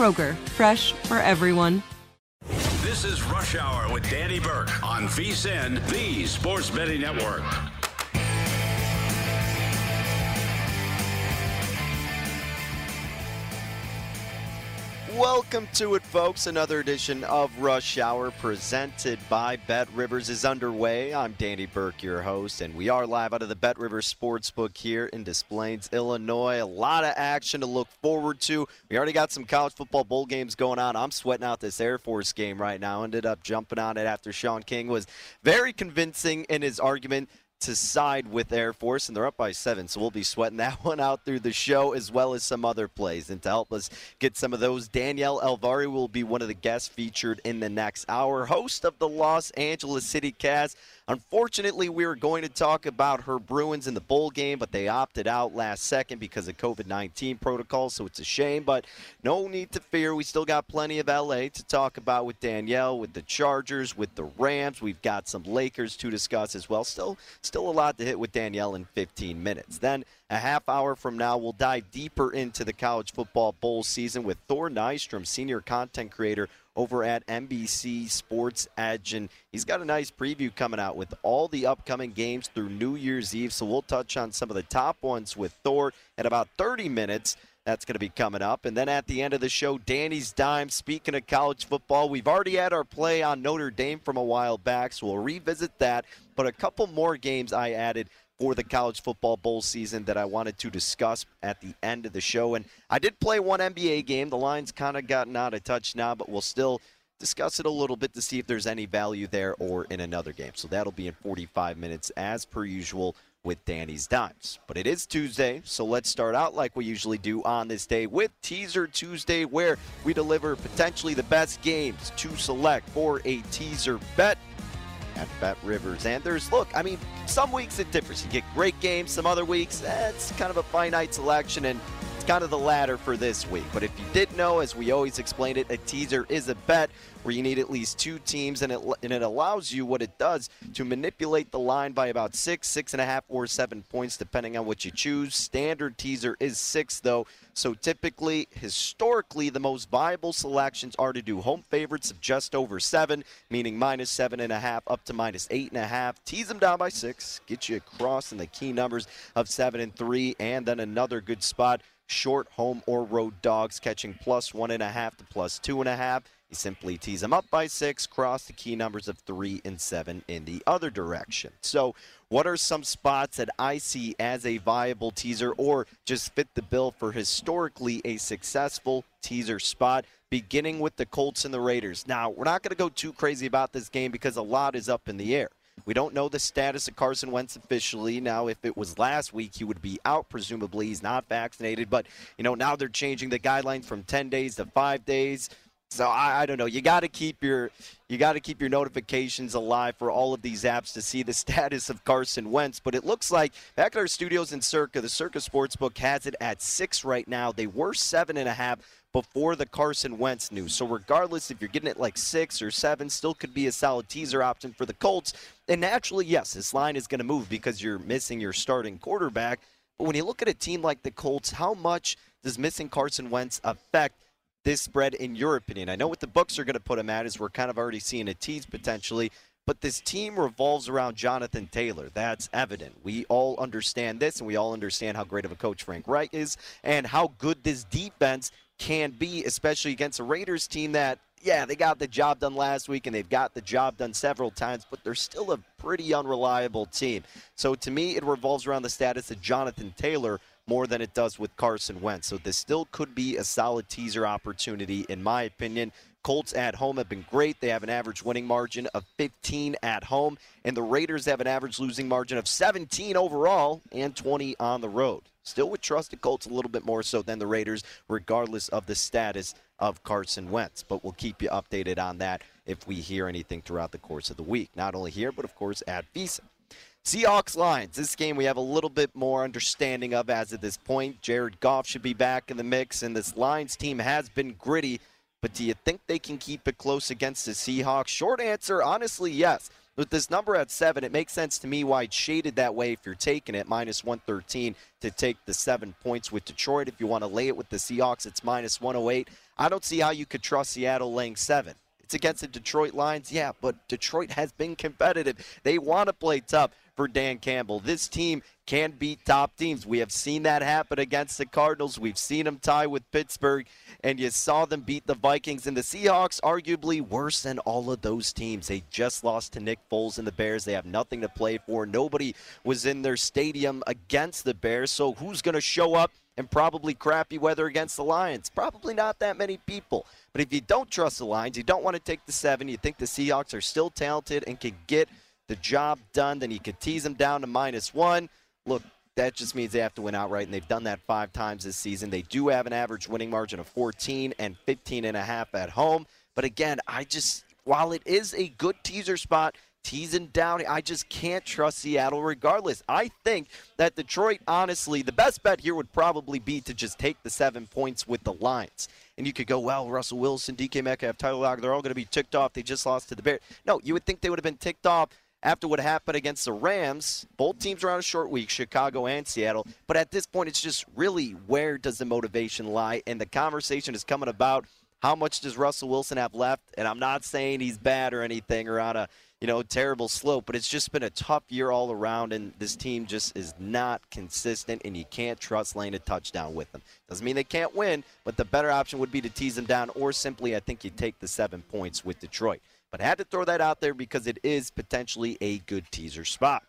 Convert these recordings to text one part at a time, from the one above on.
Kroger, fresh for everyone. This is Rush Hour with Danny Burke on VSIN, the Sports Betting Network. Welcome to it, folks. Another edition of Rush Hour presented by Bet Rivers is underway. I'm Danny Burke, your host, and we are live out of the Bet Rivers Sportsbook here in Des Plaines, Illinois. A lot of action to look forward to. We already got some college football bowl games going on. I'm sweating out this Air Force game right now. Ended up jumping on it after Sean King was very convincing in his argument to side with Air Force, and they're up by seven. So we'll be sweating that one out through the show as well as some other plays. And to help us get some of those, Danielle Elvari will be one of the guests featured in the next hour. Host of the Los Angeles City Cast. Unfortunately, we were going to talk about her Bruins in the bowl game, but they opted out last second because of COVID 19 protocols, so it's a shame. But no need to fear. We still got plenty of LA to talk about with Danielle, with the Chargers, with the Rams. We've got some Lakers to discuss as well. Still, still a lot to hit with Danielle in 15 minutes. Then a half hour from now, we'll dive deeper into the college football bowl season with Thor Nystrom, senior content creator over at NBC Sports Edge. And he's got a nice preview coming out with all the upcoming games through New Year's Eve. So we'll touch on some of the top ones with Thor at about 30 minutes. That's going to be coming up. And then at the end of the show, Danny's Dime. Speaking of college football, we've already had our play on Notre Dame from a while back, so we'll revisit that. But a couple more games I added for the college football bowl season that I wanted to discuss at the end of the show. And I did play one NBA game. The line's kind of gotten out of touch now, but we'll still discuss it a little bit to see if there's any value there or in another game. So that'll be in 45 minutes as per usual with Danny's Dimes. But it is Tuesday, so let's start out like we usually do on this day with Teaser Tuesday, where we deliver potentially the best games to select for a teaser bet at Bet Rivers. And there's, look, I mean, some weeks it differs. You get great games, some other weeks, eh, it's kind of a finite selection, and it's kind of the latter for this week. But if you did know, as we always explained it, a teaser is a bet where you need at least two teams, and it, and it allows you what it does to manipulate the line by about six, six and a half, or seven points, depending on what you choose. Standard teaser is six, though. So typically, historically, the most viable selections are to do home favorites of just over seven, meaning minus seven and a half up to minus eight and a half. Tease them down by six, get you across in the key numbers of seven and three, and then another good spot. Short home or road dogs catching plus one and a half to plus two and a half. You simply tease them up by six, cross the key numbers of three and seven in the other direction. So, what are some spots that I see as a viable teaser or just fit the bill for historically a successful teaser spot? Beginning with the Colts and the Raiders. Now, we're not going to go too crazy about this game because a lot is up in the air. We don't know the status of Carson Wentz officially. Now, if it was last week, he would be out, presumably. He's not vaccinated. But, you know, now they're changing the guidelines from 10 days to five days. So I, I don't know. You got to keep your you got to keep your notifications alive for all of these apps to see the status of Carson Wentz. But it looks like back at our studios in Circa, the Circa Sportsbook has it at six right now. They were seven and a half before the Carson Wentz news. So regardless if you're getting it like six or seven, still could be a solid teaser option for the Colts. And naturally, yes, this line is going to move because you're missing your starting quarterback. But when you look at a team like the Colts, how much does missing Carson Wentz affect? this spread in your opinion? I know what the books are going to put him at is we're kind of already seeing a tease potentially, but this team revolves around Jonathan Taylor. That's evident. We all understand this, and we all understand how great of a coach Frank Reich is and how good this defense can be, especially against a Raiders team that yeah, they got the job done last week and they've got the job done several times, but they're still a pretty unreliable team. So to me, it revolves around the status of Jonathan Taylor more than it does with Carson Wentz. So this still could be a solid teaser opportunity, in my opinion. Colts at home have been great. They have an average winning margin of 15 at home, and the Raiders have an average losing margin of 17 overall and 20 on the road. Still would trust the Colts a little bit more so than the Raiders, regardless of the status of Carson Wentz. But we'll keep you updated on that if we hear anything throughout the course of the week. Not only here, but of course at VSiN. Seahawks Lions. This game we have a little bit more understanding of as of this point. Jared Goff should be back in the mix, and this Lions team has been gritty but do you think they can keep it close against the Seahawks? Short answer, honestly, yes. With this number at seven, it makes sense to me why it's shaded that way if you're taking it, minus 113 to take the seven points with Detroit. If you want to lay it with the Seahawks, it's minus 108. I don't see how you could trust Seattle laying seven. It's against the Detroit Lions, yeah, but Detroit has been competitive. They want to play tough for Dan Campbell. This team can beat top teams. We have seen that happen against the Cardinals. We've seen them tie with Pittsburgh, and you saw them beat the Vikings and the Seahawks, arguably worse than all of those teams. They just lost to Nick Foles and the Bears. They have nothing to play for. Nobody was in their stadium against the Bears, so who's going to show up? And probably crappy weather against the Lions. Probably not that many people. But if you don't trust the Lions, you don't want to take the seven, you think the Seahawks are still talented and can get the job done, then you could tease them down to minus one. Look, that just means they have to win outright, and they've done that five times this season. They do have an average winning margin of 14 and 15 and a half at home. But again, I just, while it is a good teaser spot, teasing down. I just can't trust Seattle regardless. I think that Detroit, honestly, the best bet here would probably be to just take the seven points with the Lions. And you could go, well, Russell Wilson, DK Metcalf, Tyler Lockett, they're all going to be ticked off. They just lost to the Bears. No, you would think they would have been ticked off after what happened against the Rams. Both teams are on a short week, Chicago and Seattle. But at this point, it's just really where does the motivation lie? And the conversation is coming about how much does Russell Wilson have left? And I'm not saying he's bad or anything or on a you know terrible slope, but it's just been a tough year all around, and this team just is not consistent, and you can't trust laying a touchdown with them. Doesn't mean they can't win, but the better option would be to tease them down, or simply I think you take the seven points with Detroit. But had to throw that out there because it is potentially a good teaser spot.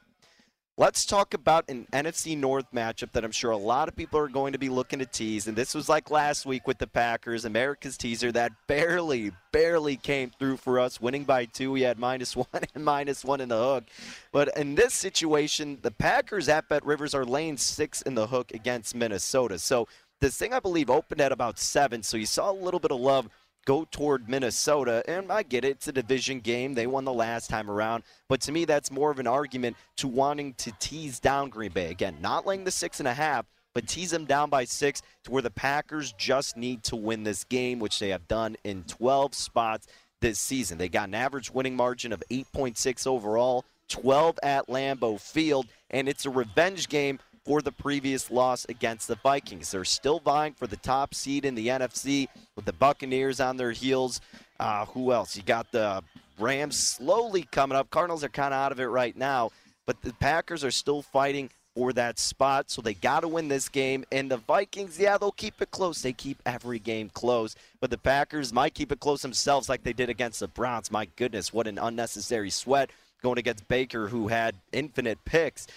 Let's talk about an NFC North matchup that I'm sure a lot of people are going to be looking to tease. And this was like last week with the Packers, America's teaser that barely, barely came through for us, winning by two. We had minus one and minus one in the hook. But in this situation, the Packers at Bet Rivers are laying six in the hook against Minnesota. So this thing, I believe, opened at about seven. So you saw a little bit of love go toward Minnesota. And I get it, it's a division game. They won the last time around. But to me, that's more of an argument to wanting to tease down Green Bay. Again, not laying the six and a half, but tease them down by six to where the Packers just need to win this game, which they have done in 12 spots this season. They got an average winning margin of 8.6 overall, 12 at Lambeau Field, and it's a revenge game for the previous loss against the Vikings. They're still vying for the top seed in the NFC with the Buccaneers on their heels. Uh, who else? You got the Rams slowly coming up. Cardinals are kind of out of it right now, but the Packers are still fighting for that spot, so they got to win this game. And the Vikings, yeah, they'll keep it close. They keep every game close, but the Packers might keep it close themselves, like they did against the Browns. My goodness, what an unnecessary sweat going against Baker, who had infinite picks.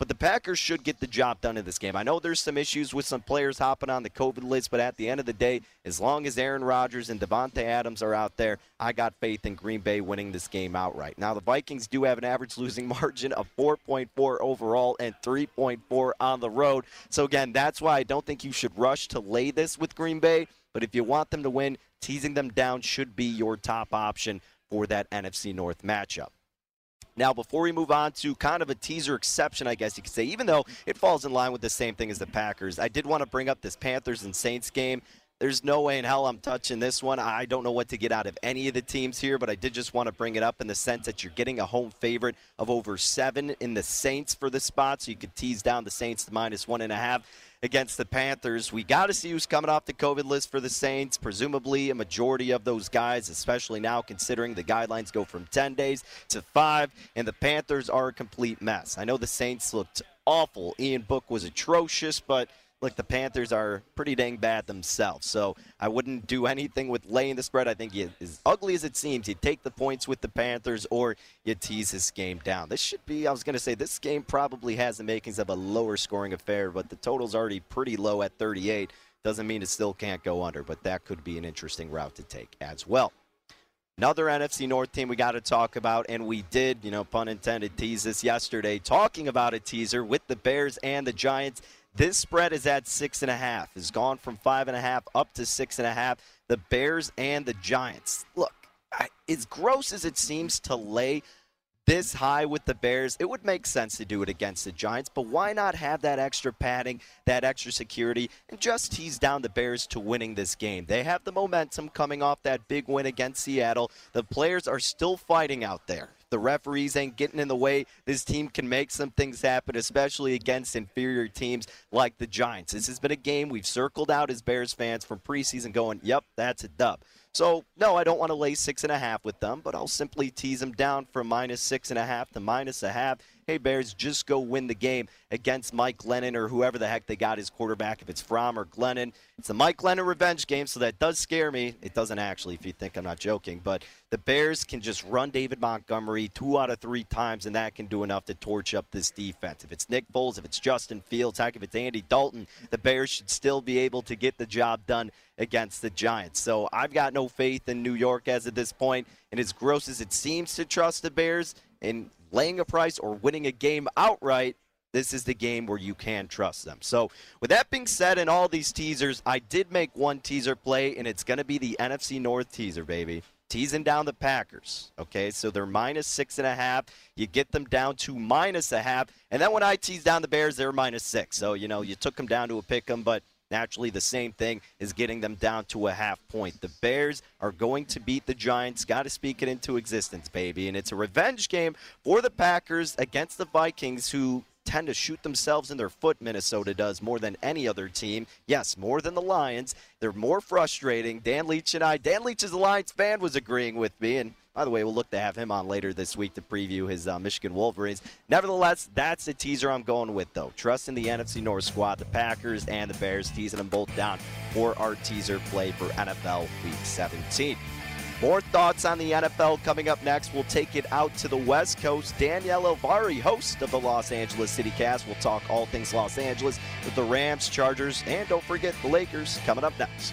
But the Packers should get the job done in this game. I know there's some issues with some players hopping on the COVID list, but at the end of the day, as long as Aaron Rodgers and Davante Adams are out there, I got faith in Green Bay winning this game outright. Now, the Vikings do have an average losing margin of 4.4 overall and 3.4 on the road. So, again, that's why I don't think you should rush to lay this with Green Bay. But if you want them to win, teasing them down should be your top option for that NFC North matchup. Now, before we move on to kind of a teaser exception, I guess you could say, even though it falls in line with the same thing as the Packers, I did want to bring up this Panthers and Saints game. There's no way in hell I'm touching this one. I don't know what to get out of any of the teams here, but I did just want to bring it up in the sense that you're getting a home favorite of over seven in the Saints for the spot, so you could tease down the Saints to minus one and a half against the Panthers. We got to see who's coming off the COVID list for the Saints. Presumably, a majority of those guys, especially now considering the guidelines go from 10 days to five, and the Panthers are a complete mess. I know the Saints looked awful. Ian Book was atrocious, but look, the Panthers are pretty dang bad themselves. So I wouldn't do anything with laying the spread. I think you, as ugly as it seems, you take the points with the Panthers or you tease this game down. This should be, I was going to say, this game probably has the makings of a lower scoring affair, but the total's already pretty low at 38. Doesn't mean it still can't go under, but that could be an interesting route to take as well. Another NFC North team we got to talk about, and we did, you know, pun intended, tease this yesterday, talking about a teaser with the Bears and the Giants. This spread is at six and a half. Has gone from five and a half up to six and a half. The Bears and the Giants. Look, as gross as it seems to lay this high with the Bears, it would make sense to do it against the Giants, but why not have that extra padding, that extra security, and just tease down the Bears to winning this game? They have the momentum coming off that big win against Seattle. The players are still fighting out there. The referees ain't getting in the way. This team can make some things happen, especially against inferior teams like the Giants. This has been a game we've circled out as Bears fans from preseason going, yep, that's a dub. So, no, I don't want to lay six and a half with them, but I'll simply tease them down from minus six and a half to minus a half. Hey, Bears, just go win the game against Mike Glennon or whoever the heck they got his quarterback, if it's Fromm or Glennon. It's the Mike Glennon revenge game, so that does scare me. It doesn't actually, if you think I'm not joking. But the Bears can just run David Montgomery two out of three times, and that can do enough to torch up this defense. If it's Nick Foles, if it's Justin Fields, heck, if it's Andy Dalton, the Bears should still be able to get the job done against the Giants. So I've got no faith in New York as of this point, and as gross as it seems to trust the Bears in laying a price or winning a game outright, this is the game where you can trust them. So, with that being said, and all these teasers, I did make one teaser play, and it's going to be the NFC North teaser, baby. Teasing down the Packers. Okay, so they're minus six and a half. You get them down to minus a half. And then when I tease down the Bears, they're minus six. So, you know, you took them down to a pick 'em, but Naturally, the same thing is getting them down to a half point. The Bears are going to beat the Giants. Got to speak it into existence, baby. And it's a revenge game for the Packers against the Vikings, who tend to shoot themselves in their foot, Minnesota does, more than any other team. Yes, more than the Lions. They're more frustrating. Dan Leach and I, Dan Leach is a Lions fan, was agreeing with me, and by the way, we'll look to have him on later this week to preview his uh, Michigan Wolverines. Nevertheless, that's the teaser I'm going with, though. Trust in the NFC North squad, the Packers and the Bears, teasing them both down for our teaser play for NFL Week 17. More thoughts on the NFL coming up next. We'll take it out to the West Coast. Danielle Elvari, host of the Los Angeles City Cast, will talk all things Los Angeles with the Rams, Chargers, and don't forget the Lakers coming up next.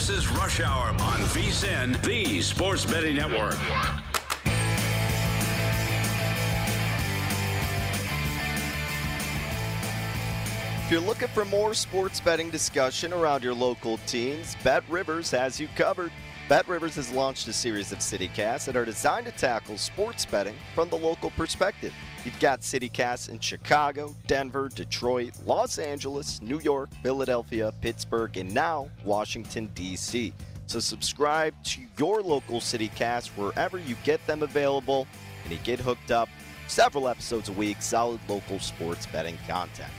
This is Rush Hour on VSIN, the Sports Betting Network. If you're looking for more sports betting discussion around your local teams, Bet Rivers has you covered. Bet Rivers has launched a series of CityCasts that are designed to tackle sports betting from the local perspective. You've got CityCasts in Chicago, Denver, Detroit, Los Angeles, New York, Philadelphia, Pittsburgh, and now Washington, D.C. So subscribe to your local CityCast wherever you get them available, and you get hooked up several episodes a week, solid local sports betting content.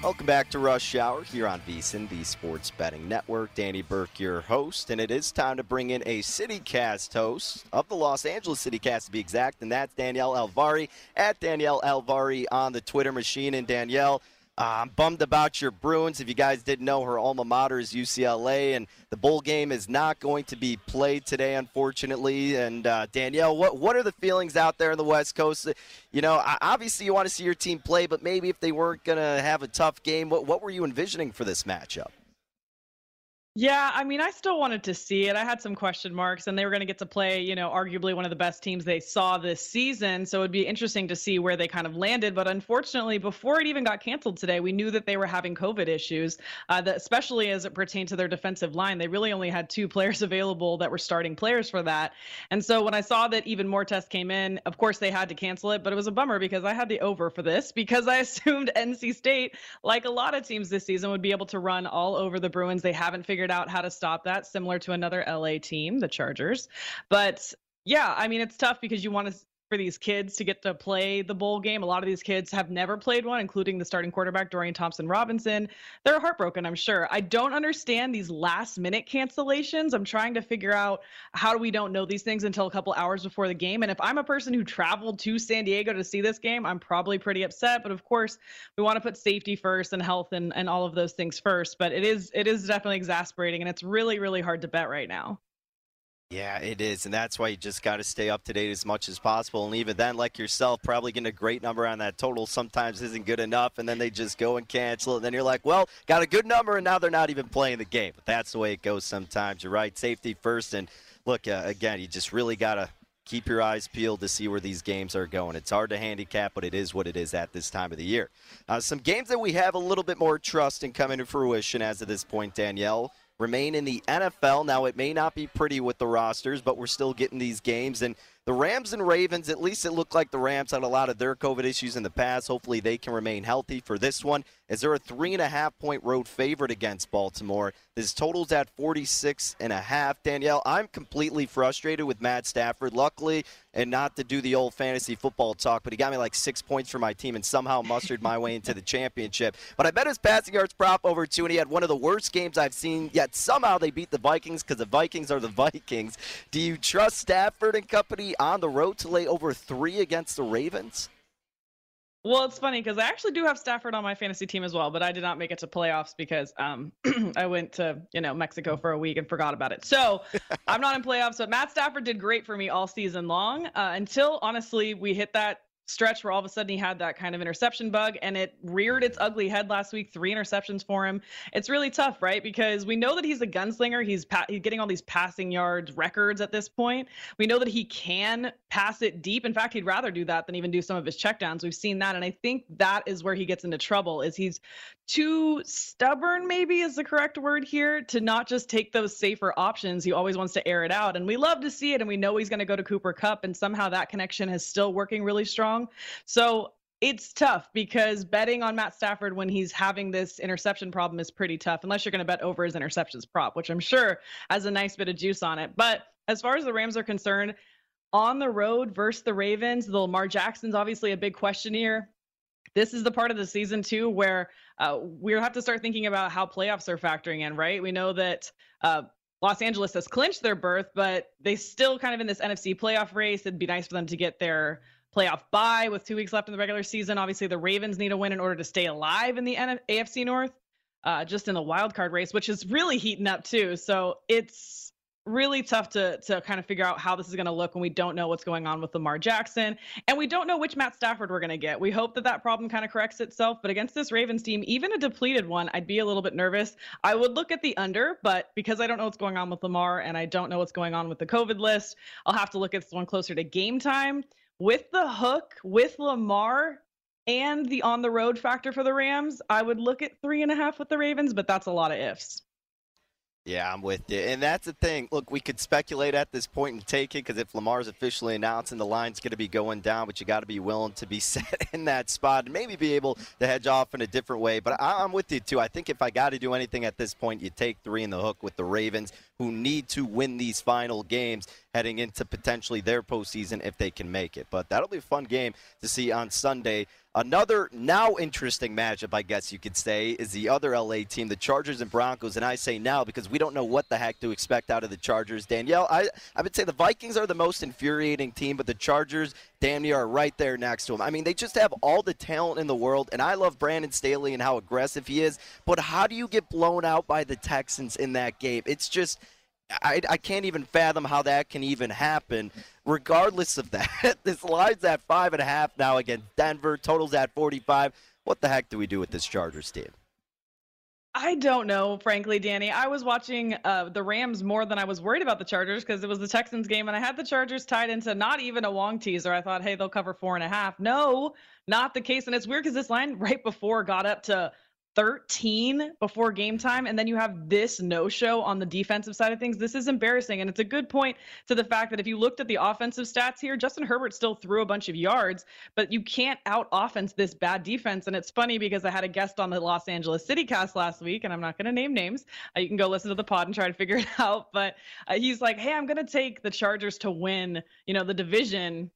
Welcome back to Rush Hour here on VSIN, the Sports Betting Network. Danny Burke, your host, and it is time to bring in a CityCast host of the Los Angeles CityCast to be exact, and that's Danielle Elvari at Danielle Elvari on the Twitter machine. And Danielle, Uh, I'm bummed about your Bruins. If you guys didn't know, her alma mater is UCLA, and the bowl game is not going to be played today, unfortunately. And uh, Danielle, what what are the feelings out there in the West Coast? You know, obviously you want to see your team play, but maybe if they weren't going to have a tough game, what what were you envisioning for this matchup? Yeah, I mean, I still wanted to see it. I had some question marks, and they were going to get to play, you know, arguably one of the best teams they saw this season. So it'd be interesting to see where they kind of landed. But unfortunately, before it even got canceled today, we knew that they were having COVID issues, uh, that especially as it pertained to their defensive line. They really only had two players available that were starting players for that. And so when I saw that even more tests came in, of course they had to cancel it, but it was a bummer because I had the over for this because I assumed NC State, like a lot of teams this season, would be able to run all over the Bruins. They haven't figured figured out how to stop that, similar to another LA team, the Chargers. But yeah, I mean, it's tough because you want to for these kids to get to play the bowl game. A lot of these kids have never played one, including the starting quarterback, Dorian Thompson Robinson. They're heartbroken, I'm sure. I don't understand these last minute cancellations. I'm trying to figure out how do we don't know these things until a couple hours before the game. And if I'm a person who traveled to San Diego to see this game, I'm probably pretty upset. But of course, we want to put safety first and health and, and all of those things first. But it is it is definitely exasperating and it's really, really hard to bet right now. Yeah, it is, and that's why you just got to stay up to date as much as possible. And even then, like yourself, probably getting a great number on that total sometimes isn't good enough, and then they just go and cancel it. And then you're like, well, got a good number, and now they're not even playing the game. But that's the way it goes sometimes. You're right, safety first, and look, uh, again, you just really got to keep your eyes peeled to see where these games are going. It's hard to handicap, but it is what it is at this time of the year. Uh, some games that we have a little bit more trust in coming to fruition as of this point, Danielle remain in the NFL. Now, it may not be pretty with the rosters, but we're still getting these games. And the Rams and Ravens, at least it looked like the Rams had a lot of their COVID issues in the past. Hopefully, they can remain healthy for this one. Is there a three and a half point road favorite against Baltimore? This totals at 46 and a half. Danielle, I'm completely frustrated with Matt Stafford. Luckily, and not to do the old fantasy football talk, but he got me like six points for my team and somehow mustered my way into the championship. But I bet his passing yards prop over two, and he had one of the worst games I've seen. Yet somehow they beat the Vikings because the Vikings are the Vikings. Do you trust Stafford and company on the road to lay over three against the Ravens? Well, it's funny because I actually do have Stafford on my fantasy team as well, but I did not make it to playoffs because um, I went to you know Mexico for a week and forgot about it. So I'm not in playoffs. But Matt Stafford did great for me all season long uh, until honestly we hit that stretch where all of a sudden he had that kind of interception bug and it reared its ugly head last week three interceptions for him. It's really tough right? Because we know that he's a gunslinger. He's pa- he's getting all these passing yards records at this point. We know that he can pass it deep. In fact he'd rather do that than even do some of his checkdowns. We've seen that and i think that is where he gets into trouble is he's too stubborn maybe is the correct word here to not just take those safer options he always wants to air it out and we love to see it and we know he's going to go to Cooper Kupp. and somehow that connection is still working really strong so it's tough because betting on Matt Stafford when he's having this interception problem is pretty tough, unless you're going to bet over his interceptions prop, which I'm sure has a nice bit of juice on it. But as far as the Rams are concerned, on the road versus the Ravens, the Lamar Jackson's obviously a big question here this is the part of the season too where uh, we have to start thinking about how playoffs are factoring in, right? We know that uh, Los Angeles has clinched their berth, but they still kind of in this NFC playoff race. It'd be nice for them to get their playoff bye with two weeks left in the regular season. Obviously, the Ravens need a win in order to stay alive in the AFC North, uh, just in the wild card race, which is really heating up too. So it's really tough to to kind of figure out how this is going to look when we don't know what's going on with Lamar Jackson and we don't know which Matt Stafford we're going to get. We hope that that problem kind of corrects itself, but against this Ravens team, even a depleted one, I'd be a little bit nervous. I would look at the under, but because I don't know what's going on with Lamar and I don't know what's going on with the COVID list, I'll have to look at this one closer to game time. With the hook, with Lamar, and the on the road factor for the Rams, I would look at three and a half with the Ravens, but that's a lot of ifs. Yeah, I'm with you. And that's the thing. Look, we could speculate at this point and take it because if Lamar's officially announcing the line's going to be going down, but you got to be willing to be set in that spot and maybe be able to hedge off in a different way. But I'm with you, too. I think if I got to do anything at this point, you take three in the hook with the Ravens, who need to win these final games heading into potentially their postseason if they can make it. But that'll be a fun game to see on Sunday Another now interesting matchup, I guess you could say, is the other LA team, the Chargers and Broncos. And I say now because we don't know what the heck to expect out of the Chargers. Danielle, I, I would say the Vikings are the most infuriating team, but the Chargers damn near are right there next to them. I mean, they just have all the talent in the world, and I love Brandon Staley and how aggressive he is. But how do you get blown out by the Texans in that game? It's just I, I can't even fathom how that can even happen. Regardless of that, this line's at five and a half now against Denver. Totals at 45. What the heck do we do with this Chargers team? I don't know, frankly, Danny. I was watching uh, the Rams more than I was worried about the Chargers because it was the Texans game, and I had the Chargers tied into not even a Wong teaser. I thought, hey, they'll cover four and a half. No, not the case. And it's weird because this line right before got up to 13 before game time and then you have this no show on the defensive side of things. This is embarrassing and it's a good point to the fact that if you looked at the offensive stats here Justin Herbert still threw a bunch of yards but you can't out offense this bad defense. And it's funny because I had a guest on the Los Angeles City cast last week and I'm not going to name names. Uh, you can go listen to the pod and try to figure it out but uh, he's like hey I'm going to take the Chargers to win you know the division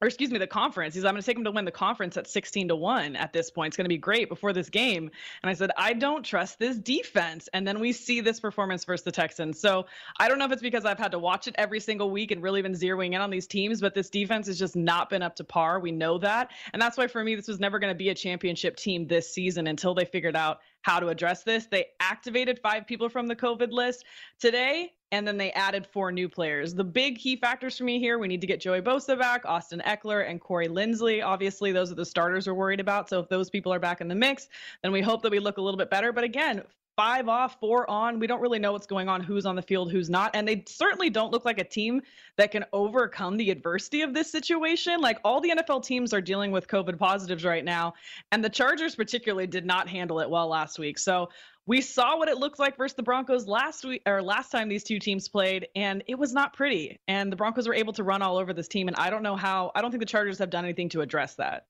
or excuse me, the conference. He's, I'm going to take him to win the conference at 16 to 1 at this point. It's going to be great before this game. And I said, I don't trust this defense. And then we see this performance versus the Texans. So I don't know if it's because I've had to watch it every single week and really been zeroing in on these teams, but this defense has just not been up to par. We know that. And that's why for me, this was never going to be a championship team this season until they figured out how to address this. They activated five people from the COVID list today and then they added four new players. The big key factors for me here we need to get Joey Bosa back, Austin Ekeler, and Corey Linsley. Obviously, those are the starters we're worried about. So if those people are back in the mix, then we hope that we look a little bit better. But again, five off, four on. We don't really know what's going on, who's on the field, who's not. And they certainly don't look like a team that can overcome the adversity of this situation. Like all the NFL teams are dealing with COVID positives right now. And the Chargers, particularly, did not handle it well last week. So we saw what it looked like versus the Broncos last week or last time these two teams played, and it was not pretty. And the Broncos were able to run all over this team. And I don't know how, I don't think the Chargers have done anything to address that.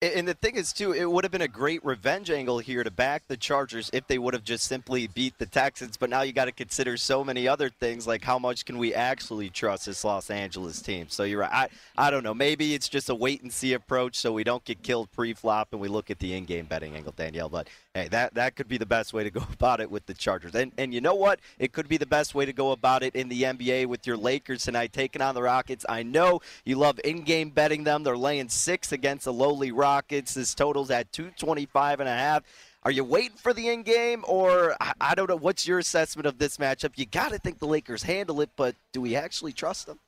And the thing is, too, it would have been a great revenge angle here to back the Chargers if they would have just simply beat the Texans. But now you got to consider so many other things, like how much can we actually trust this Los Angeles team? So you're right. I, I don't know. Maybe it's just a wait and see approach so we don't get killed pre flop and we look at the in game betting angle, Danielle. But hey, that, that could be the best way to go about it with the Chargers. And, and you know what? It could be the best way to go about it in the NBA with your Lakers tonight taking on the Rockets. I know you love in game betting them. They're laying six against the lowly Rockets. This total's at 225 and a half. Are you waiting for the in game, or I don't know? What's your assessment of this matchup? You got to think the Lakers handle it, but do we actually trust them?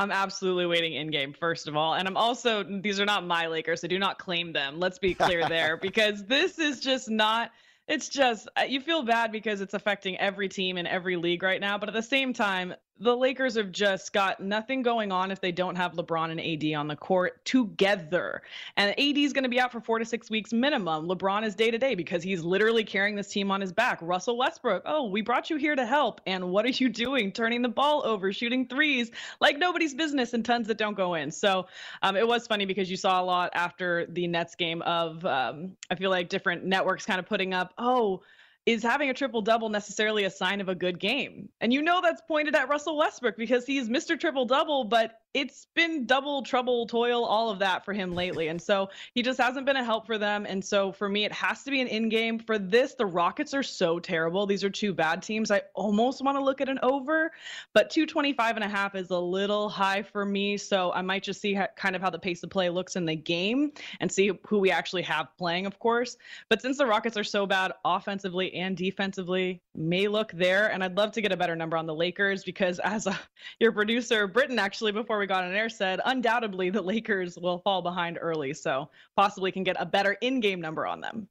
I'm absolutely waiting in game, first of all. And I'm also, these are not my Lakers. I do not claim them. Let's be clear there, because this is just not it's just uh, you feel bad because it's affecting every team in every league right now but at the same time the Lakers have just got nothing going on if they don't have LeBron and AD on the court together. And AD is going to be out for four to six weeks minimum. LeBron is day to day because he's literally carrying this team on his back. Russell Westbrook, oh, we brought you here to help. And what are you doing? Turning the ball over, shooting threes like nobody's business and tons that don't go in. So um, it was funny because you saw a lot after the Nets game of, um, I feel like different networks kind of putting up, oh, is having a triple double necessarily a sign of a good game? And you know that's pointed at Russell Westbrook because he's Mr. Triple Double, but it's been double trouble, toil, all of that for him lately. And so he just hasn't been a help for them. And so for me, it has to be an in game. For this, the Rockets are so terrible. These are two bad teams. I almost want to look at an over, but 225 and a half is a little high for me. So I might just see how, kind of how the pace of play looks in the game and see who we actually have playing, of course. But since the Rockets are so bad offensively and defensively, may look there. And I'd love to get a better number on the Lakers because as a, your producer, Britton, actually, before we got on air said undoubtedly the Lakers will fall behind early, so possibly can get a better in-game number on them.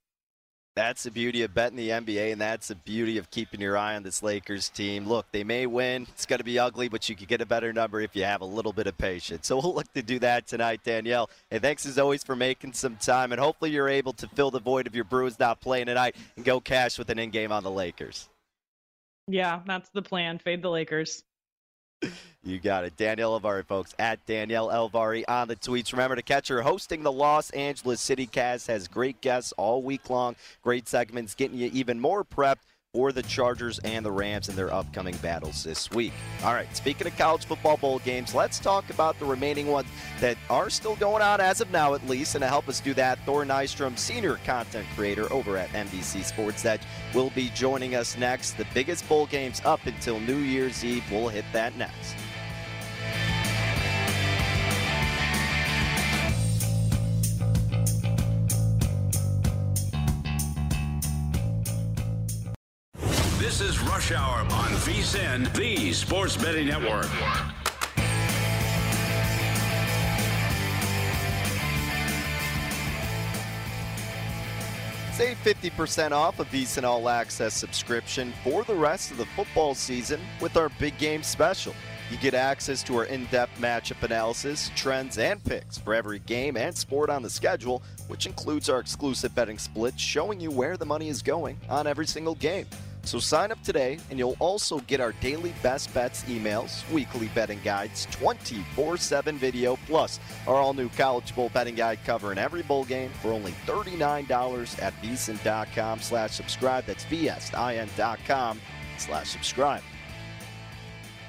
That's the beauty of betting the NBA, and that's the beauty of keeping your eye on this Lakers team. Look, they may win. It's going to be ugly, but you could get a better number if you have a little bit of patience. So we'll look to do that tonight, Danielle. And thanks as always for making some time. And hopefully you're able to fill the void of your Bruins not playing tonight and go cash with an in game on the Lakers. Yeah, that's the plan. Fade the Lakers. You got it. Danielle Elvari, folks, at Danielle Elvari on the tweets. Remember to catch her hosting the Los Angeles City Cast. Has great guests all week long, great segments, getting you even more prepped for the Chargers and the Rams in their upcoming battles this week. All right, speaking of college football bowl games, let's talk about the remaining ones that are still going on as of now, at least. And to help us do that, Thor Nystrom, senior content creator over at NBC Sports Edge, will be joining us next. The biggest bowl games up until New Year's Eve. We'll hit that next. Hour on VSIN, the Sports Betting Network. Save 50% off a VSIN All Access subscription for the rest of the football season with our big game special. You get access to our in depth matchup analysis, trends, and picks for every game and sport on the schedule, which includes our exclusive betting splits showing you where the money is going on every single game. So sign up today, and you'll also get our daily best bets emails, weekly betting guides, 24/7 video, plus our all-new college bowl betting guide covering every bowl game for only $39 at vsin.com slash subscribe. That's vsin.com slash subscribe.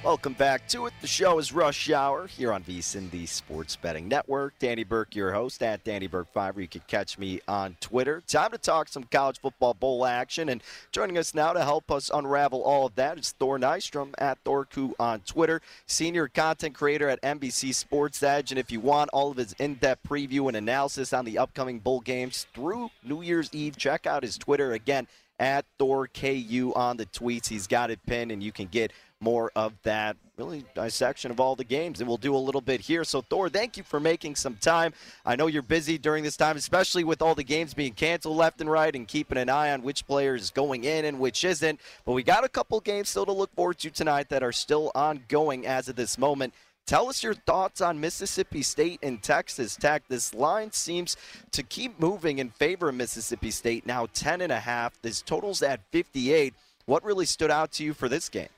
Welcome back to it. The show is Rush Hour here on VSIN, the Sports Betting Network. Danny Burke, your host at Danny Burke Five. You can catch me on Twitter. Time to talk some college football bowl action. And joining us now to help us unravel all of that is Thor Nystrom at Thorku on Twitter, senior content creator at NBC Sports Edge. And if you want all of his in-depth preview and analysis on the upcoming bowl games through New Year's Eve, check out his Twitter again at ThorKU on the tweets. He's got it pinned, and you can get more of that really dissection of all the games and we'll do a little bit here so thor thank you for making some time i know you're busy during this time especially with all the games being canceled left and right and keeping an eye on which player is going in and which isn't but we got a couple games still to look forward to tonight that are still ongoing as of this moment Tell us your thoughts on Mississippi State and Texas Tech. This line seems to keep moving in favor of Mississippi State. Now 10 and a half. This totals at 58. What really stood out to you for this game?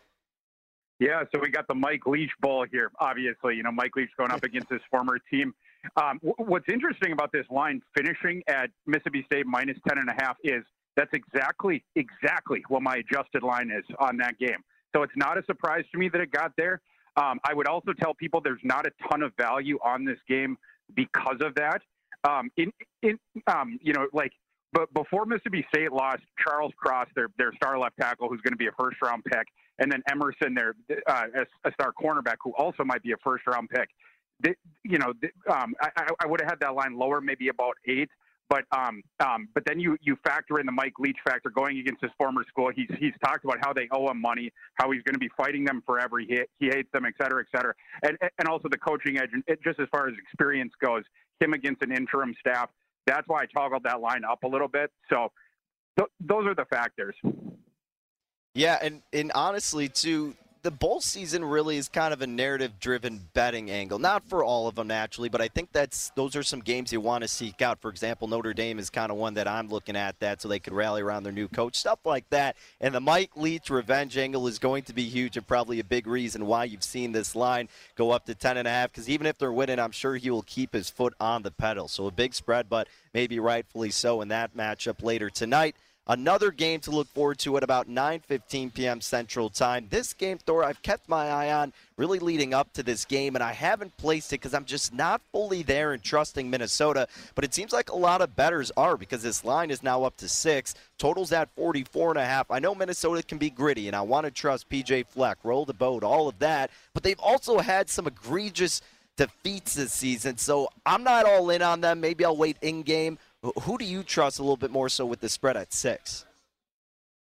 Yeah, so we got the Mike Leach Bowl here. Obviously, you know Mike Leach going up against his former team. Um, what's interesting about this line finishing at Mississippi State minus ten and a half is that's exactly exactly what my adjusted line is on that game. So it's not a surprise to me that it got there. Um, I would also tell people there's not a ton of value on this game because of that. Um, in in um, you know like but before Mississippi State lost Charles Cross, their their star left tackle, who's going to be a first round pick and then Emerson there, uh, a star cornerback who also might be a first round pick. You know, um, I, I would have had that line lower, maybe about eight. But um, um, but then you you factor in the Mike Leach factor going against his former school. He's he's talked about how they owe him money, how he's going to be fighting them forever. He he hates them, et cetera, et cetera. And and also the coaching edge, just as far as experience goes, him against an interim staff. That's why I toggled that line up a little bit. So th- those are the factors. Yeah, and, and honestly, too, the bowl season really is kind of a narrative driven betting angle. Not for all of them naturally, but I think that's those are some games you want to seek out. For example, Notre Dame is kind of one that I'm looking at that so they could rally around their new coach, stuff like that. And the Mike Leach revenge angle is going to be huge and probably a big reason why you've seen this line go up to 10 and a half because even if they're winning, I'm sure he will keep his foot on the pedal. So a big spread, but maybe rightfully so in that matchup later tonight. Another game to look forward to at about 9:15 p.m. Central Time. This game, Thor, I've kept my eye on really leading up to this game, and I haven't placed it because I'm just not fully there and trusting Minnesota. But it seems like a lot of bettors are because this line is now up to six. Totals at 44 and a half. I know Minnesota can be gritty, and I want to trust PJ Fleck, roll the boat, all of that. But they've also had some egregious defeats this season, so I'm not all in on them. Maybe I'll wait in game. Who do you trust a little bit more so with the spread at six?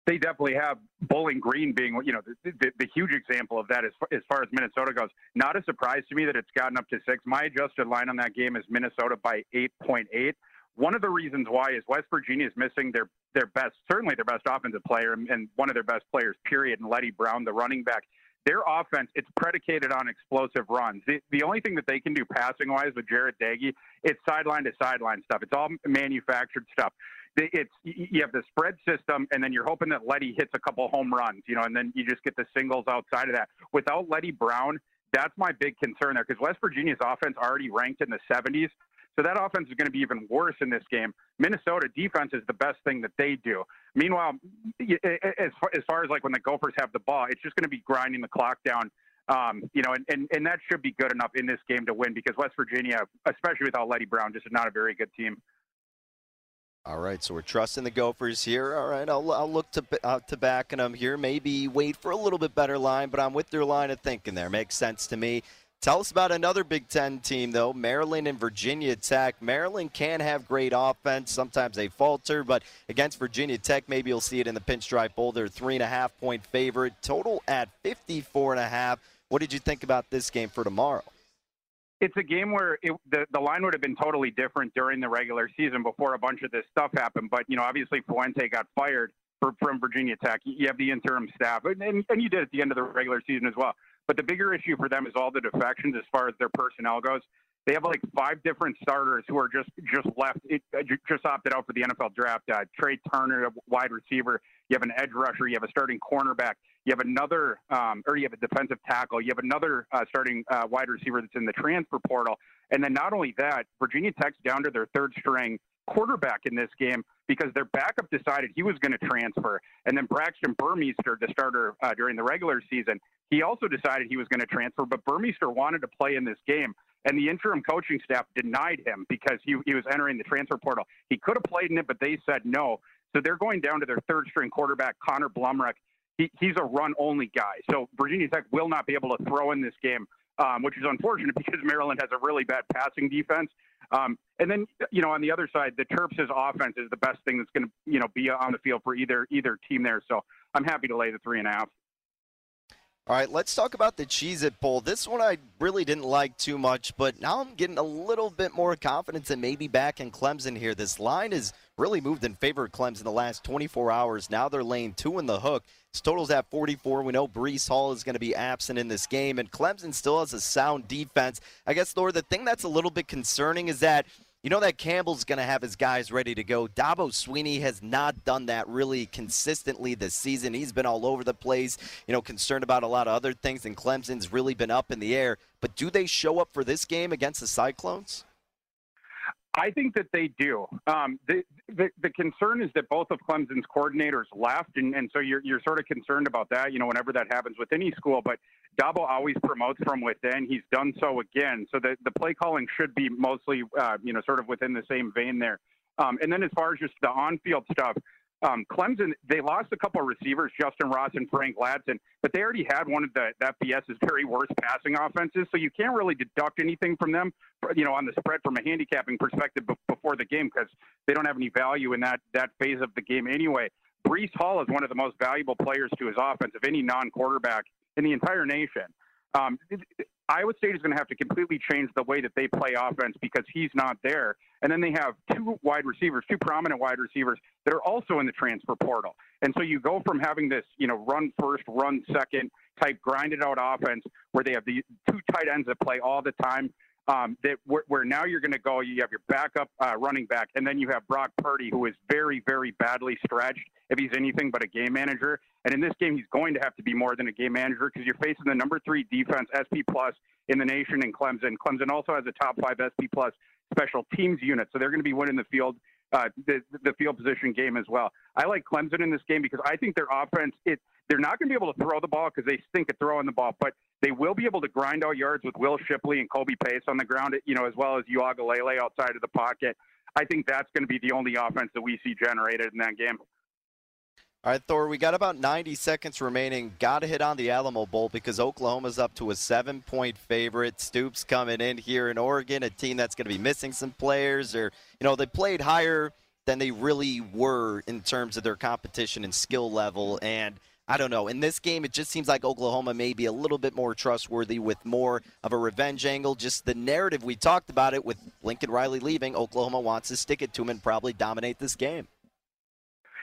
They definitely have Bowling Green being, you know, the, the, the huge example of that as far, as far as Minnesota goes. Not a surprise to me that it's gotten up to six. My adjusted line on that game is Minnesota by 8.8. One of the reasons why is West Virginia is missing their their best, certainly their best offensive player, and one of their best players, period, and Leddie Brown, the running back their offense, it's predicated on explosive runs. The, the only thing that they can do passing wise with Jarret Doege, it's sideline to sideline stuff. It's all manufactured stuff. It's you have the spread system, and then you're hoping that Leddie hits a couple home runs, you know, and then you just get the singles outside of that. Without Leddie Brown, that's my big concern there because West Virginia's offense already ranked in the 70s. So that offense is going to be even worse in this game. Minnesota defense is the best thing that they do. Meanwhile, as far, as far as like when the Gophers have the ball, it's just going to be grinding the clock down. Um, you know, and, and, and that should be good enough in this game to win because West Virginia, especially without Leddie Brown, just is not a very good team. All right, so we're trusting the Gophers here. All right, I'll, I'll look to uh, to backing them here. Maybe wait for a little bit better line, but I'm with their line of thinking there. Makes sense to me. Tell us about another Big Ten team, though Maryland and Virginia Tech. Maryland can have great offense. Sometimes they falter, but against Virginia Tech, maybe you'll see it in the Pinstripe Bowl. They're three and a half point favorite, total at 54 and a half. What did you think about this game for tomorrow? it's a game where it, the the line would have been totally different during the regular season before a bunch of this stuff happened. But you know, obviously Fuente got fired for, from Virginia Tech. You have the interim staff, and, and, and you did at the end of the regular season as well. But the bigger issue for them is all the defections as far as their personnel goes. They have like five different starters who are just just left, it, just opted out for the NFL draft. Uh, Trey Turner, wide receiver. You have an edge rusher. You have a starting cornerback. You have another, um, or you have a defensive tackle. You have another uh, starting uh, wide receiver that's in the transfer portal. And then not only that, Virginia Tech's down to their third string quarterback in this game because their backup decided he was going to transfer. And then Braxton Burmeister, the starter uh, during the regular season, he also decided he was going to transfer. But Burmeister wanted to play in this game. And the interim coaching staff denied him because he, he was entering the transfer portal. He could have played in it, but they said no. So they're going down to their third string quarterback, Connor Blumrick he, he's a run only guy. So Virginia Tech will not be able to throw in this game, um, which is unfortunate because Maryland has a really bad passing defense. Um, and then, you know, on the other side, the Terps' offense is the best thing that's going to, you know, be on the field for either either team there. So I'm happy to lay the three and a half. All right, let's talk about the Cheez It Bowl. This one I really didn't like too much, but now I'm getting a little bit more confidence and maybe back in Clemson here. This line has really moved in favor of Clemson the last 24 hours. Now they're laying two in the hook. His total's at 44. We know Breece Hall is going to be absent in this game, and Clemson still has a sound defense. I guess, Thor, the thing that's a little bit concerning is that you know that Campbell's going to have his guys ready to go. Dabo Swinney has not done that really consistently this season. He's been all over the place, you know, concerned about a lot of other things, and Clemson's really been up in the air. But do they show up for this game against the Cyclones? I think that they do. Um, the, the, the concern is that both of Clemson's coordinators left, and, and so you're you're sort of concerned about that. You know, whenever that happens with any school, but Dabo always promotes from within. He's done so again, so the the play calling should be mostly uh, you know sort of within the same vein there. Um, and then as far as just the on-field stuff, um, Clemson, they lost a couple of receivers, Justin Ross and Frank Ladson, but they already had one of the, the FBS's very worst passing offenses, so you can't really deduct anything from them, you know, on the spread from a handicapping perspective before the game because they don't have any value in that that phase of the game anyway. Breece Hall is one of the most valuable players to his offense of any non-quarterback in the entire nation. Um, Iowa State is going to have to completely change the way that they play offense because he's not there. And then they have two wide receivers, two prominent wide receivers that are also in the transfer portal. And so you go from having this, you know, run first, run second type grinded out offense where they have the two tight ends that play all the time um, that where, where, now you're going to go, you have your backup uh, running back, and then you have Brock Purdy, who is very, very badly stretched if he's anything but a game manager. And in this game, he's going to have to be more than a game manager because you're facing the number three defense, SP plus in the nation in Clemson. Clemson also has a top five SP plus special teams unit, so they're going to be winning the field. Uh, the, the field position game as well. I like Clemson in this game because I think their offense it they're not going to be able to throw the ball because they stink at throwing the ball, but they will be able to grind out yards with Will Shipley and Kobe Pace on the ground, you know, as well as Uiagalelei outside of the pocket. I think that's going to be the only offense that we see generated in that game. All right, Thor, we got about 90 seconds remaining. Got to hit on the Alamo Bowl because Oklahoma's up to a seven point favorite. Stoops coming in here in Oregon, a team that's going to be missing some players, or, you know, they played higher than they really were in terms of their competition and skill level. And I don't know. In this game, it just seems like Oklahoma may be a little bit more trustworthy with more of a revenge angle. Just the narrative we talked about it with Lincoln Riley leaving, Oklahoma wants to stick it to him and probably dominate this game.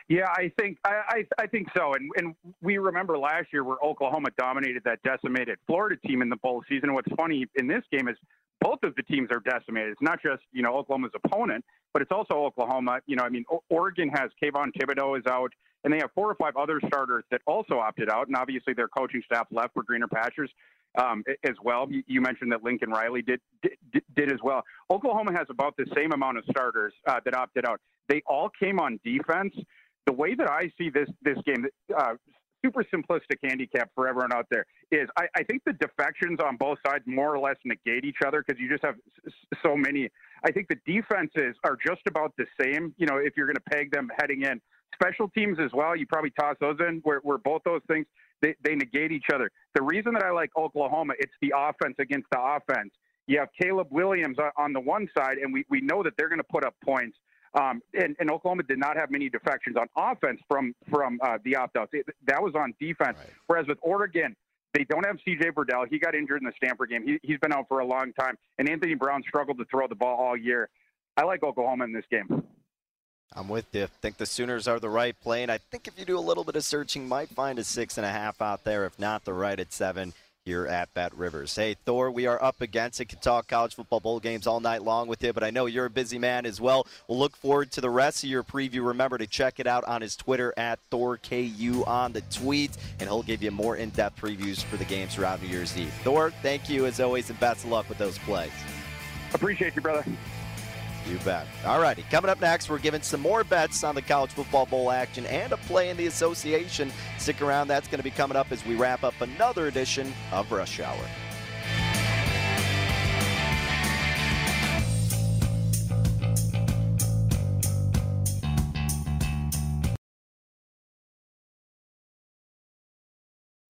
Yeah, I think I, I, I think so. And and we remember last year where Oklahoma dominated that decimated Florida team in the bowl season. And What's funny in this game is both of the teams are decimated. It's not just you know Oklahoma's opponent, but it's also Oklahoma. You know, I mean, Oregon has Kayvon Thibodeaux is out and they have four or five other starters that also opted out, and obviously their coaching staff left for greener pastures. um, as well. You mentioned that Lincoln Riley did, did, did as well. Oklahoma has about the same amount of starters uh, that opted out. They all came on defense. The way that I see this this game, uh, super simplistic handicap for everyone out there is I, I, think the defections on both sides more or less negate each other because you just have so many. I think the defenses are just about the same. You know, if you're going to peg them heading in, special teams as well, you probably toss those in where, where both those things they, they negate each other. The reason that I like Oklahoma, it's the offense against the offense. You have Caleb Williams on the one side, and we, we know that they're going to put up points. Um, and, and, Oklahoma did not have many defections on offense from from uh, the opt-outs. that was on defense. Right. Whereas with Oregon, they don't have C.J. Verdell. He got injured in the Stanford game. He, he's been out for a long time. And Anthony Brown struggled to throw the ball all year. I like Oklahoma in this game. I'm with you. I think the Sooners are the right play, and I think if you do a little bit of searching, might find a six and a half out there. If not, the right at seven here at Bet Rivers. Hey, Thor, we are up against it. Could talk college football bowl games all night long with you, but I know you're a busy man as well. We'll look forward to the rest of your preview. Remember to check it out on his Twitter at ThorKU on the tweets, and he'll give you more in-depth previews for the games throughout New Year's Eve. Thor, thank you as always, and best of luck with those plays. Appreciate you, brother. You bet. All righty. Coming up next, we're giving some more bets on the College Football Bowl action and a play in the association. Stick around. That's going to be coming up as we wrap up another edition of Rush Hour.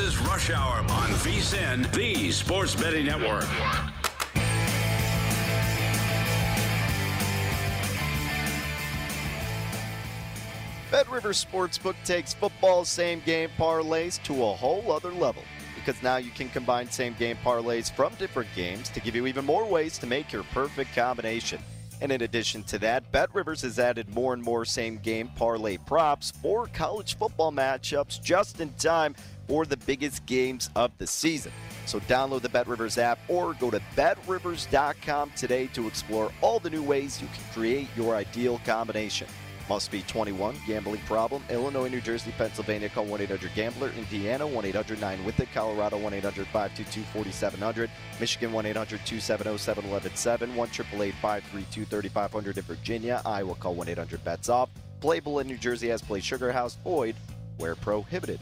This is Rush Hour on VSIN, the Sports Betting Network. Bet River Sportsbook takes football same game parlays to a whole other level because now you can combine same game parlays from different games to give you even more ways to make your perfect combination. And in addition to that, Bet Rivers has added more and more same game parlay props for college football matchups just in time for the biggest games of the season. So download the BetRivers app or go to betrivers.com today to explore all the new ways you can create your ideal combination. Must be 21. Gambling problem. Illinois, New Jersey, Pennsylvania. Call 1 800 Gambler. Indiana 1 800 9 with it. Colorado 1 800 522 4700. Michigan 1 800 270 7117. 1 532 3500 in Virginia. Iowa call 1 800 bets off. Playable in New Jersey has play Sugar House. Void where prohibited.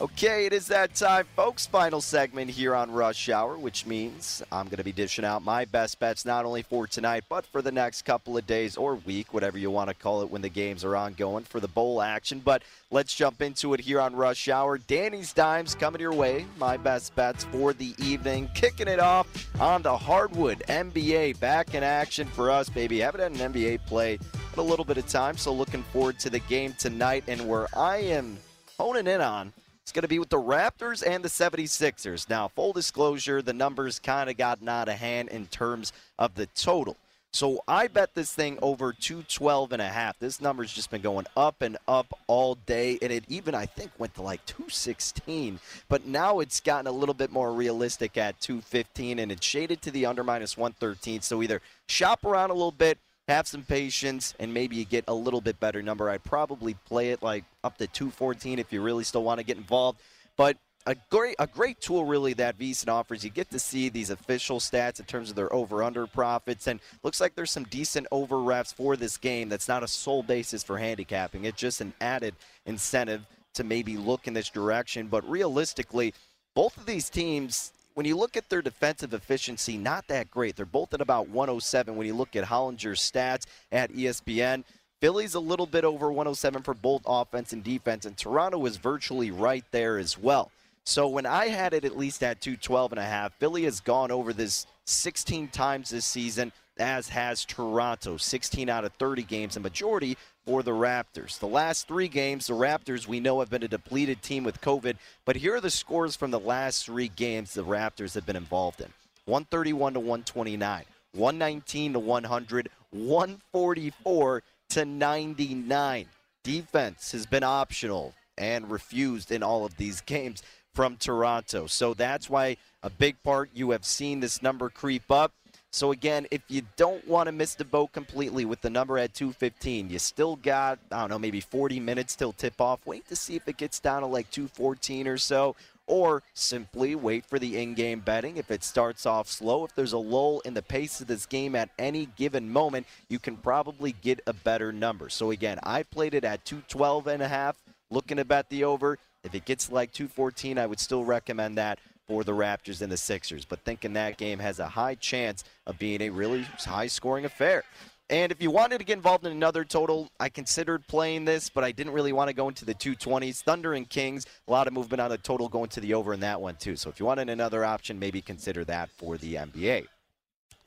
Okay, it is that time, folks. Final segment here on Rush Hour, which means I'm going to be dishing out my best bets not only for tonight, but for the next couple of days or week, whatever you want to call it when the games are ongoing for the bowl action. But let's jump into it here on Rush Hour. Danny's Dimes coming your way. My best bets for the evening. Kicking it off on the hardwood NBA. Back in action for us, baby. Haven't had an NBA play in a little bit of time, so looking forward to the game tonight. And where I am honing in on it's going to be with the Raptors and the 76ers. Now, full disclosure, the numbers kind of gotten out of hand in terms of the total. So I bet this thing over 212 and a half. This number's just been going up and up all day and it even I think went to like 216, but now it's gotten a little bit more realistic at 215 and it's shaded to the under minus 113. So either shop around a little bit have some patience, and maybe you get a little bit better number. I'd probably play it like up to 214 if you really still want to get involved. But a great a great tool really that VSiN offers. You get to see these official stats in terms of their over under profits, and looks like there's some decent over reps for this game. That's not a sole basis for handicapping. It's just an added incentive to maybe look in this direction. But realistically, both of these teams. When you look at their defensive efficiency, not that great. They're both at about 107 when you look at Hollinger's stats at ESPN. Philly's a little bit over 107 for both offense and defense, and Toronto is virtually right there as well. So when I had it at least at 212 and a half, Philly has gone over this 16 times this season, as has Toronto, 16 out of 30 games, a majority for the Raptors. The last three games, the Raptors we know have been a depleted team with COVID, but here are the scores from the last three games the Raptors have been involved in 131 to 129, 119 to 100, 144 to 99. Defense has been optional and refused in all of these games from Toronto. So that's why a big part you have seen this number creep up. So again, if you don't want to miss the boat completely with the number at 215, you still got, I don't know, maybe 40 minutes till tip off. Wait to see if it gets down to like 214 or so. Or simply wait for the in game betting. If it starts off slow, if there's a lull in the pace of this game at any given moment, you can probably get a better number. So again, I played it at 212 and a half, looking to bet the over. If it gets like 214, I would still recommend that for the Raptors and the Sixers, but thinking that game has a high chance of being a really high scoring affair. And if you wanted to get involved in another total, I considered playing this, but I didn't really want to go into the 220s. Thunder and Kings, a lot of movement on the total going to the over in that one, too. So if you wanted another option, maybe consider that for the NBA.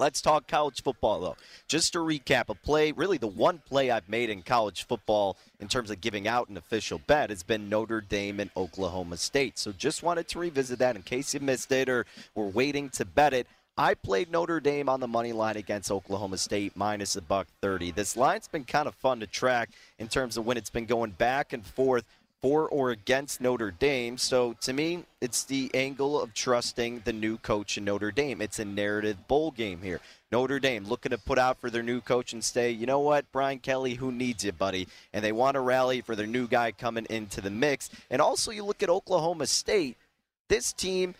Let's talk college football, though. Just to recap, a play, really the one play I've made in college football in terms of giving out an official bet has been Notre Dame and Oklahoma State. So just wanted to revisit that in case you missed it or were waiting to bet it. I played Notre Dame on the money line against Oklahoma State minus a buck 30. This line's been kind of fun to track in terms of when it's been going back and forth for or against Notre Dame. So to me, it's the angle of trusting the new coach in Notre Dame. It's a narrative bowl game here. Notre Dame looking to put out for their new coach and say, you know what, Brian Kelly, who needs you, buddy? And they want to rally for their new guy coming into the mix. And also, you look at Oklahoma State. This team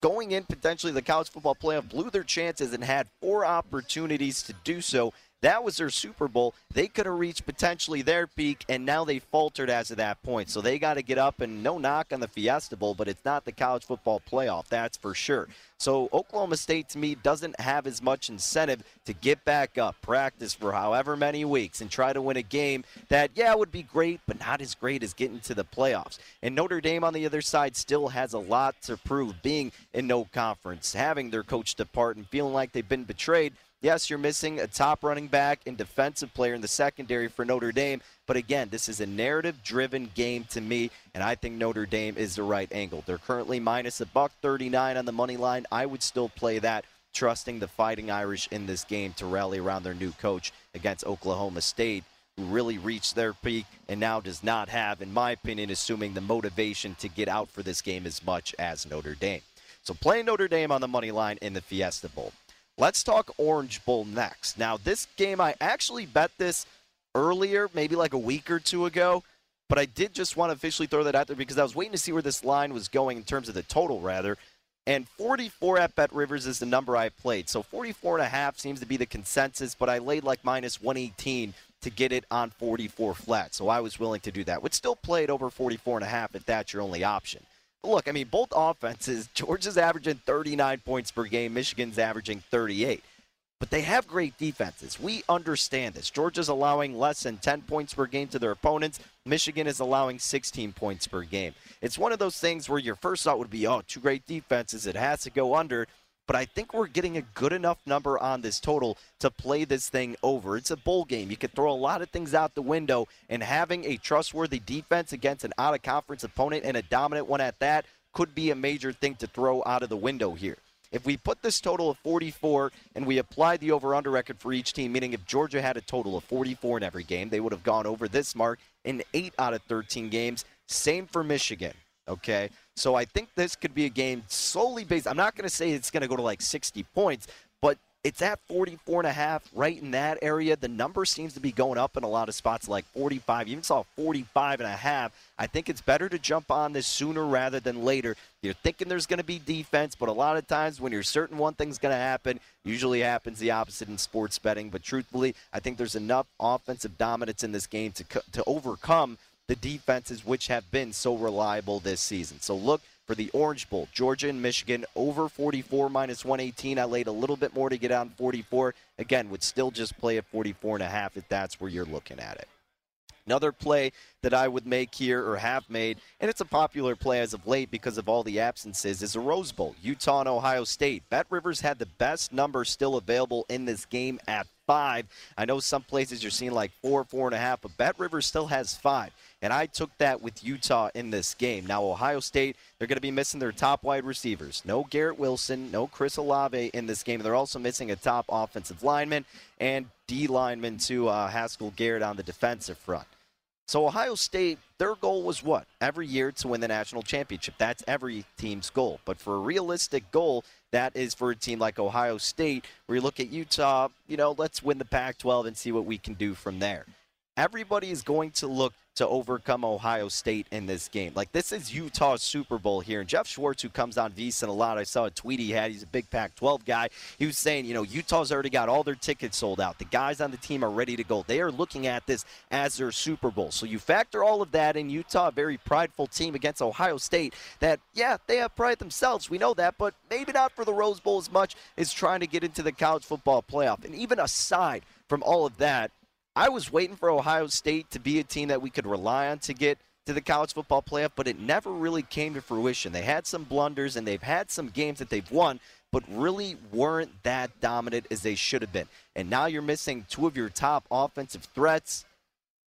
going in potentially the college football playoff blew their chances and had four opportunities to do so that was their Super Bowl. They could have reached potentially their peak, and now they faltered as of that point. So they got to get up and no knock on the Fiesta Bowl, but it's not the college football playoff, that's for sure. So Oklahoma State to me doesn't have as much incentive to get back up, practice for however many weeks, and try to win a game that, yeah, would be great, but not as great as getting to the playoffs. And Notre Dame on the other side still has a lot to prove, being in no conference, having their coach depart, and feeling like they've been betrayed. Yes, you're missing a top running back and defensive player in the secondary for Notre Dame. But again, this is a narrative driven game to me, and I think Notre Dame is the right angle. They're currently minus a buck 39 on the money line. I would still play that, trusting the Fighting Irish in this game to rally around their new coach against Oklahoma State, who really reached their peak and now does not have, in my opinion, assuming the motivation to get out for this game as much as Notre Dame. So playing Notre Dame on the money line in the Fiesta Bowl. Let's talk Orange Bowl next. Now, this game, I actually bet this earlier, maybe like a week or two ago, but I did just want to officially throw that out there because I was waiting to see where this line was going in terms of the total, rather. And 44 at Bet Rivers is the number I played. So 44 and a half seems to be the consensus, but I laid like minus 118 to get it on 44 flat. So I was willing to do that. Would still play it over 44 and a half if that's your only option look, I mean, both offenses, Georgia's averaging 39 points per game, Michigan's averaging 38. But they have great defenses. We understand this. Georgia's allowing less than 10 points per game to their opponents. Michigan is allowing 16 points per game. It's one of those things where your first thought would be, oh, two great defenses. It has to go under but I think we're getting a good enough number on this total to play this thing over. It's a bowl game. You could throw a lot of things out the window, and having a trustworthy defense against an out of conference opponent and a dominant one at that could be a major thing to throw out of the window here. If we put this total of 44 and we apply the over under record for each team, meaning if Georgia had a total of 44 in every game, they would have gone over this mark in 8 out of 13 games. Same for Michigan. Okay. So I think this could be a game solely based. I'm not going to say it's going to go to like 60 points, but It's at 44 and a half, right in that area. The number seems to be going up in a lot of spots, like 45. You even saw 45 and a half. I think it's better to jump on this sooner rather than later. You're thinking there's going to be defense, but a lot of times when you're certain one thing's going to happen, usually happens the opposite in sports betting. But truthfully, I think there's enough offensive dominance in this game to to overcome the defenses which have been so reliable this season. So look for the Orange Bowl. Georgia and Michigan over 44 minus 118. I laid a little bit more to get on 44. Again, would still just play at 44 and a half if that's where you're looking at it. Another play that I would make here or have made, and it's a popular play as of late because of all the absences, is a Rose Bowl. Utah and Ohio State. Bet Rivers had the best number still available in this game at five. I know some places you're seeing like four, four and a half, but Bet Rivers still has five. And I took that with Utah in this game. Now, Ohio State, they're going to be missing their top wide receivers. No Garrett Wilson, no Chris Olave in this game. They're also missing a top offensive lineman and D lineman to uh, Haskell Garrett on the defensive front. So Ohio State, their goal was what? Every year to win the national championship. That's every team's goal. But for a realistic goal, that is for a team like Ohio State, where you look at Utah, you know, let's win the Pac 12 and see what we can do from there. Everybody is going to look to overcome Ohio State in this game. Like this is Utah's Super Bowl here. And Jeff Schwartz, who comes on VSiN a lot, I saw a tweet he had. He's a big Pac-12 guy. He was saying, you know, Utah's already got all their tickets sold out. The guys on the team are ready to go. They are looking at this as their Super Bowl. So you factor all of that in. Utah, a very prideful team against Ohio State. That yeah, they have pride themselves. We know that, but maybe not for the Rose Bowl as much as trying to get into the college football playoff. And even aside from all of that, I was waiting for Ohio State to be a team that we could rely on to get to the college football playoff, but it never really came to fruition. They had some blunders and they've had some games that they've won, but really weren't that dominant as they should have been. And now you're missing two of your top offensive threats,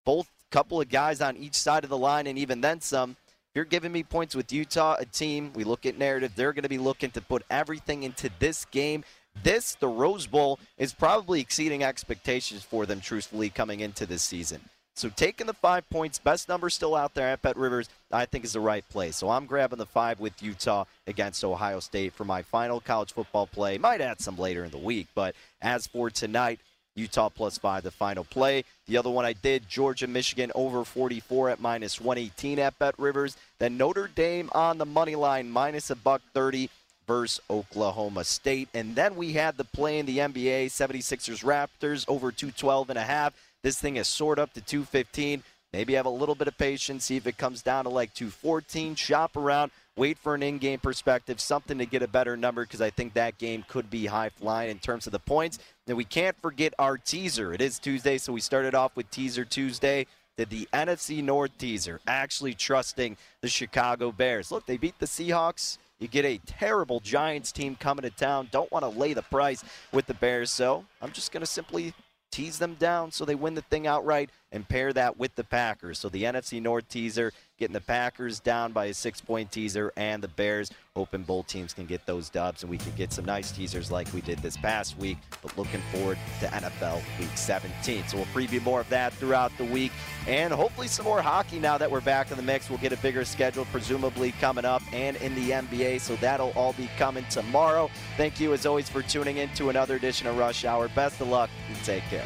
both couple of guys on each side of the line, and even then some. You're giving me points with Utah, a team, we look at narrative, they're going to be looking to put everything into this game this, the Rose Bowl, is probably exceeding expectations for them, truthfully, coming into this season. So taking the five points, best number still out there at Bet Rivers, I think is the right play. So I'm grabbing the five with Utah against Ohio State for my final college football play. Might add some later in the week, but as for tonight, Utah plus five, the final play. The other one I did, Georgia, Michigan over 44 at minus 118 at Bet Rivers. Then Notre Dame on the money line, minus a buck 30 versus Oklahoma State. And then we had the play in the NBA 76ers Raptors over 212 and a half. This thing is soared up to 215. Maybe have a little bit of patience, see if it comes down to like 214. Shop around, wait for an in game perspective, something to get a better number because I think that game could be high flying in terms of the points. And we can't forget our teaser. It is Tuesday, so we started off with Teaser Tuesday. Did the NFC North teaser actually trusting the Chicago Bears? Look, they beat the Seahawks you get a terrible Giants team coming to town. Don't want to lay the price with the Bears, so I'm just going to simply tease them down so they win the thing outright and pair that with the Packers. So the NFC North teaser getting the Packers down by a six point teaser and the Bears. Hoping both teams can get those dubs and we can get some nice teasers like we did this past week. But looking forward to NFL Week 17. So we'll preview more of that throughout the week and hopefully some more hockey now that we're back in the mix. We'll get a bigger schedule, presumably coming up and in the NBA. So that'll all be coming tomorrow. Thank you as always for tuning in to another edition of Rush Hour. Best of luck and take care.